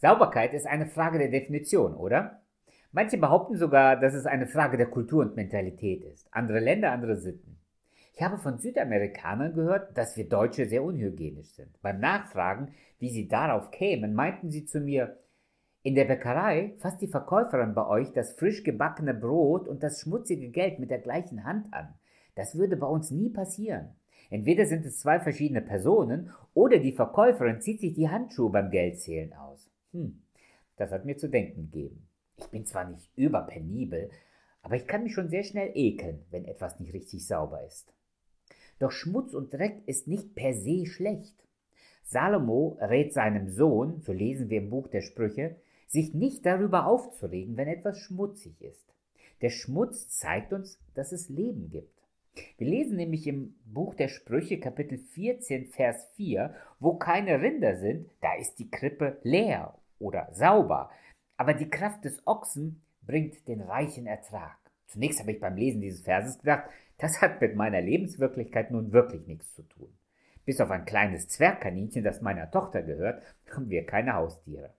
Sauberkeit ist eine Frage der Definition, oder? Manche behaupten sogar, dass es eine Frage der Kultur und Mentalität ist. Andere Länder, andere Sitten. Ich habe von Südamerikanern gehört, dass wir Deutsche sehr unhygienisch sind. Beim Nachfragen, wie sie darauf kämen, meinten sie zu mir, in der Bäckerei fasst die Verkäuferin bei euch das frisch gebackene Brot und das schmutzige Geld mit der gleichen Hand an. Das würde bei uns nie passieren. Entweder sind es zwei verschiedene Personen oder die Verkäuferin zieht sich die Handschuhe beim Geldzählen aus. Hm, das hat mir zu denken gegeben. Ich bin zwar nicht überpenibel, aber ich kann mich schon sehr schnell ekeln, wenn etwas nicht richtig sauber ist. Doch Schmutz und Dreck ist nicht per se schlecht. Salomo rät seinem Sohn, so lesen wir im Buch der Sprüche, sich nicht darüber aufzuregen, wenn etwas schmutzig ist. Der Schmutz zeigt uns, dass es Leben gibt. Wir lesen nämlich im Buch der Sprüche Kapitel 14 Vers 4, wo keine Rinder sind, da ist die Krippe leer oder sauber, aber die Kraft des Ochsen bringt den reichen Ertrag. Zunächst habe ich beim Lesen dieses Verses gedacht, das hat mit meiner Lebenswirklichkeit nun wirklich nichts zu tun. Bis auf ein kleines Zwergkaninchen, das meiner Tochter gehört, haben wir keine Haustiere.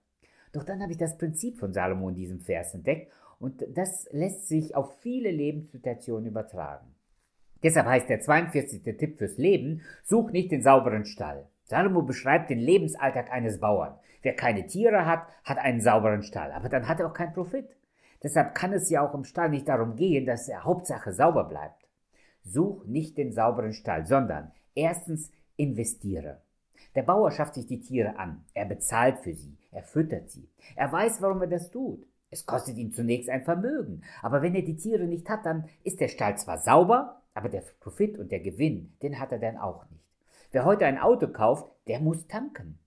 Doch dann habe ich das Prinzip von Salomo in diesem Vers entdeckt und das lässt sich auf viele Lebenssituationen übertragen. Deshalb heißt der 42. Tipp fürs Leben, such nicht den sauberen Stall. Salomo beschreibt den Lebensalltag eines Bauern. Wer keine Tiere hat, hat einen sauberen Stall, aber dann hat er auch keinen Profit. Deshalb kann es ja auch im Stall nicht darum gehen, dass er Hauptsache sauber bleibt. Such nicht den sauberen Stall, sondern erstens investiere. Der Bauer schafft sich die Tiere an, er bezahlt für sie, er füttert sie, er weiß, warum er das tut. Es kostet ihn zunächst ein Vermögen, aber wenn er die Tiere nicht hat, dann ist der Stall zwar sauber, aber der Profit und der Gewinn, den hat er dann auch nicht. Wer heute ein Auto kauft, der muss tanken.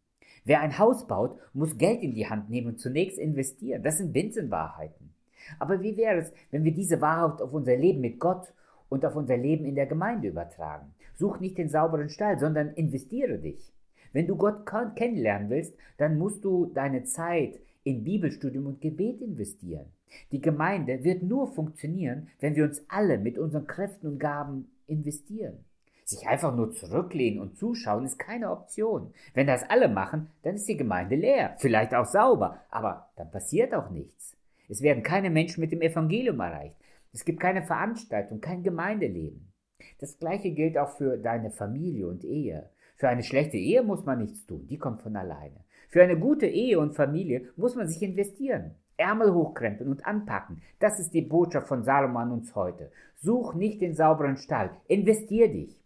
Wer ein Haus baut, muss Geld in die Hand nehmen und zunächst investieren. Das sind Binsenwahrheiten. Aber wie wäre es, wenn wir diese Wahrheit auf unser Leben mit Gott und auf unser Leben in der Gemeinde übertragen? Such nicht den sauberen Stall, sondern investiere dich. Wenn du Gott kennenlernen willst, dann musst du deine Zeit in Bibelstudium und Gebet investieren. Die Gemeinde wird nur funktionieren, wenn wir uns alle mit unseren Kräften und Gaben investieren. Sich einfach nur zurücklehnen und zuschauen ist keine Option. Wenn das alle machen, dann ist die Gemeinde leer, vielleicht auch sauber, aber dann passiert auch nichts. Es werden keine Menschen mit dem Evangelium erreicht. Es gibt keine Veranstaltung, kein Gemeindeleben. Das gleiche gilt auch für deine Familie und Ehe. Für eine schlechte Ehe muss man nichts tun, die kommt von alleine. Für eine gute Ehe und Familie muss man sich investieren. Ärmel hochkrempeln und anpacken. Das ist die Botschaft von Salomon uns heute. Such nicht den sauberen Stall, investier dich.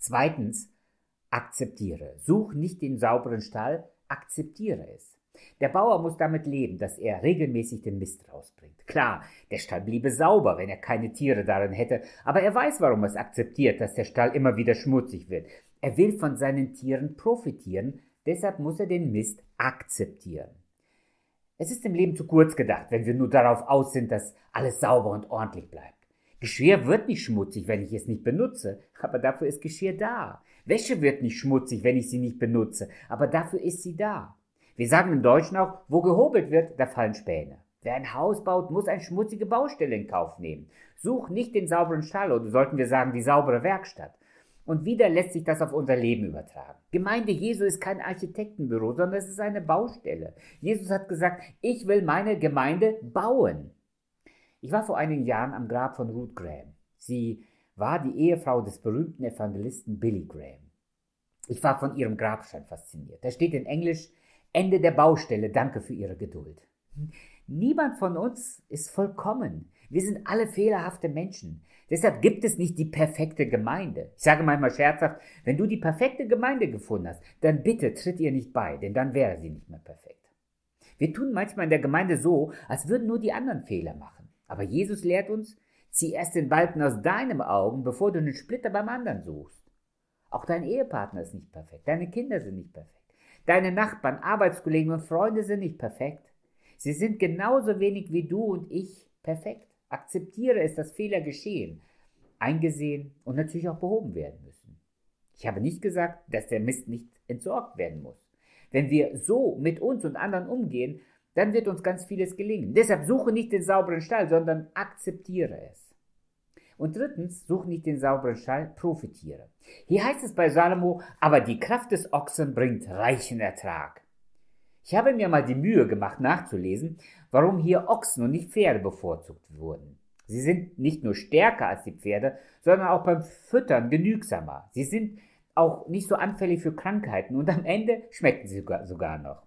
Zweitens, akzeptiere. Such nicht den sauberen Stall, akzeptiere es. Der Bauer muss damit leben, dass er regelmäßig den Mist rausbringt. Klar, der Stall bliebe sauber, wenn er keine Tiere darin hätte, aber er weiß, warum er es akzeptiert, dass der Stall immer wieder schmutzig wird. Er will von seinen Tieren profitieren, deshalb muss er den Mist akzeptieren. Es ist im Leben zu kurz gedacht, wenn wir nur darauf aus sind, dass alles sauber und ordentlich bleibt. Geschirr wird nicht schmutzig, wenn ich es nicht benutze, aber dafür ist Geschirr da. Wäsche wird nicht schmutzig, wenn ich sie nicht benutze, aber dafür ist sie da. Wir sagen im Deutschen auch, wo gehobelt wird, da fallen Späne. Wer ein Haus baut, muss eine schmutzige Baustelle in Kauf nehmen. Such nicht den sauberen Stall oder sollten wir sagen die saubere Werkstatt. Und wieder lässt sich das auf unser Leben übertragen. Gemeinde Jesu ist kein Architektenbüro, sondern es ist eine Baustelle. Jesus hat gesagt, ich will meine Gemeinde bauen. Ich war vor einigen Jahren am Grab von Ruth Graham. Sie war die Ehefrau des berühmten Evangelisten Billy Graham. Ich war von ihrem Grabstein fasziniert. Da steht in Englisch, Ende der Baustelle, danke für Ihre Geduld. Niemand von uns ist vollkommen. Wir sind alle fehlerhafte Menschen. Deshalb gibt es nicht die perfekte Gemeinde. Ich sage manchmal scherzhaft, wenn du die perfekte Gemeinde gefunden hast, dann bitte tritt ihr nicht bei, denn dann wäre sie nicht mehr perfekt. Wir tun manchmal in der Gemeinde so, als würden nur die anderen Fehler machen. Aber Jesus lehrt uns, zieh erst den Balken aus deinem Augen, bevor du einen Splitter beim anderen suchst. Auch dein Ehepartner ist nicht perfekt, deine Kinder sind nicht perfekt. Deine Nachbarn, Arbeitskollegen und Freunde sind nicht perfekt. Sie sind genauso wenig wie du und ich perfekt. Akzeptiere es, dass Fehler geschehen, eingesehen und natürlich auch behoben werden müssen. Ich habe nicht gesagt, dass der Mist nicht entsorgt werden muss. Wenn wir so mit uns und anderen umgehen, dann wird uns ganz vieles gelingen. Deshalb suche nicht den sauberen Stall, sondern akzeptiere es. Und drittens, such nicht den sauberen Stall, profitiere. Hier heißt es bei Salomo, aber die Kraft des Ochsen bringt reichen Ertrag. Ich habe mir mal die Mühe gemacht nachzulesen, warum hier Ochsen und nicht Pferde bevorzugt wurden. Sie sind nicht nur stärker als die Pferde, sondern auch beim Füttern genügsamer. Sie sind auch nicht so anfällig für Krankheiten und am Ende schmecken sie sogar noch.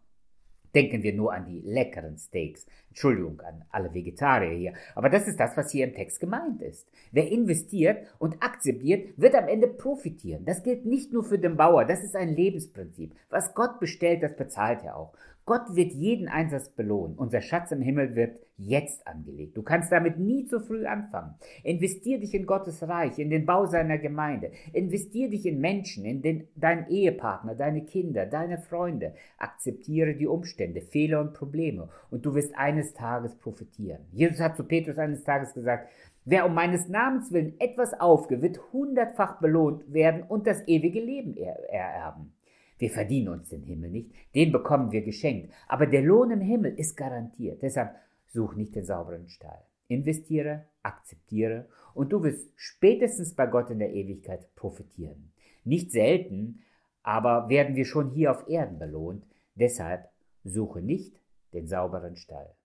Denken wir nur an die leckeren Steaks. Entschuldigung an alle Vegetarier hier. Aber das ist das, was hier im Text gemeint ist. Wer investiert und akzeptiert, wird am Ende profitieren. Das gilt nicht nur für den Bauer. Das ist ein Lebensprinzip. Was Gott bestellt, das bezahlt er auch. Gott wird jeden Einsatz belohnen. Unser Schatz im Himmel wird jetzt angelegt. Du kannst damit nie zu früh anfangen. Investier dich in Gottes Reich, in den Bau seiner Gemeinde. Investier dich in Menschen, in den, deinen Ehepartner, deine Kinder, deine Freunde. Akzeptiere die Umstände, Fehler und Probleme und du wirst eines Tages profitieren. Jesus hat zu Petrus eines Tages gesagt, Wer um meines Namens willen etwas aufgibt, wird hundertfach belohnt werden und das ewige Leben ererben. Wir verdienen uns den Himmel nicht, den bekommen wir geschenkt. Aber der Lohn im Himmel ist garantiert. Deshalb such nicht den sauberen Stall. Investiere, akzeptiere und du wirst spätestens bei Gott in der Ewigkeit profitieren. Nicht selten, aber werden wir schon hier auf Erden belohnt. Deshalb suche nicht den sauberen Stall.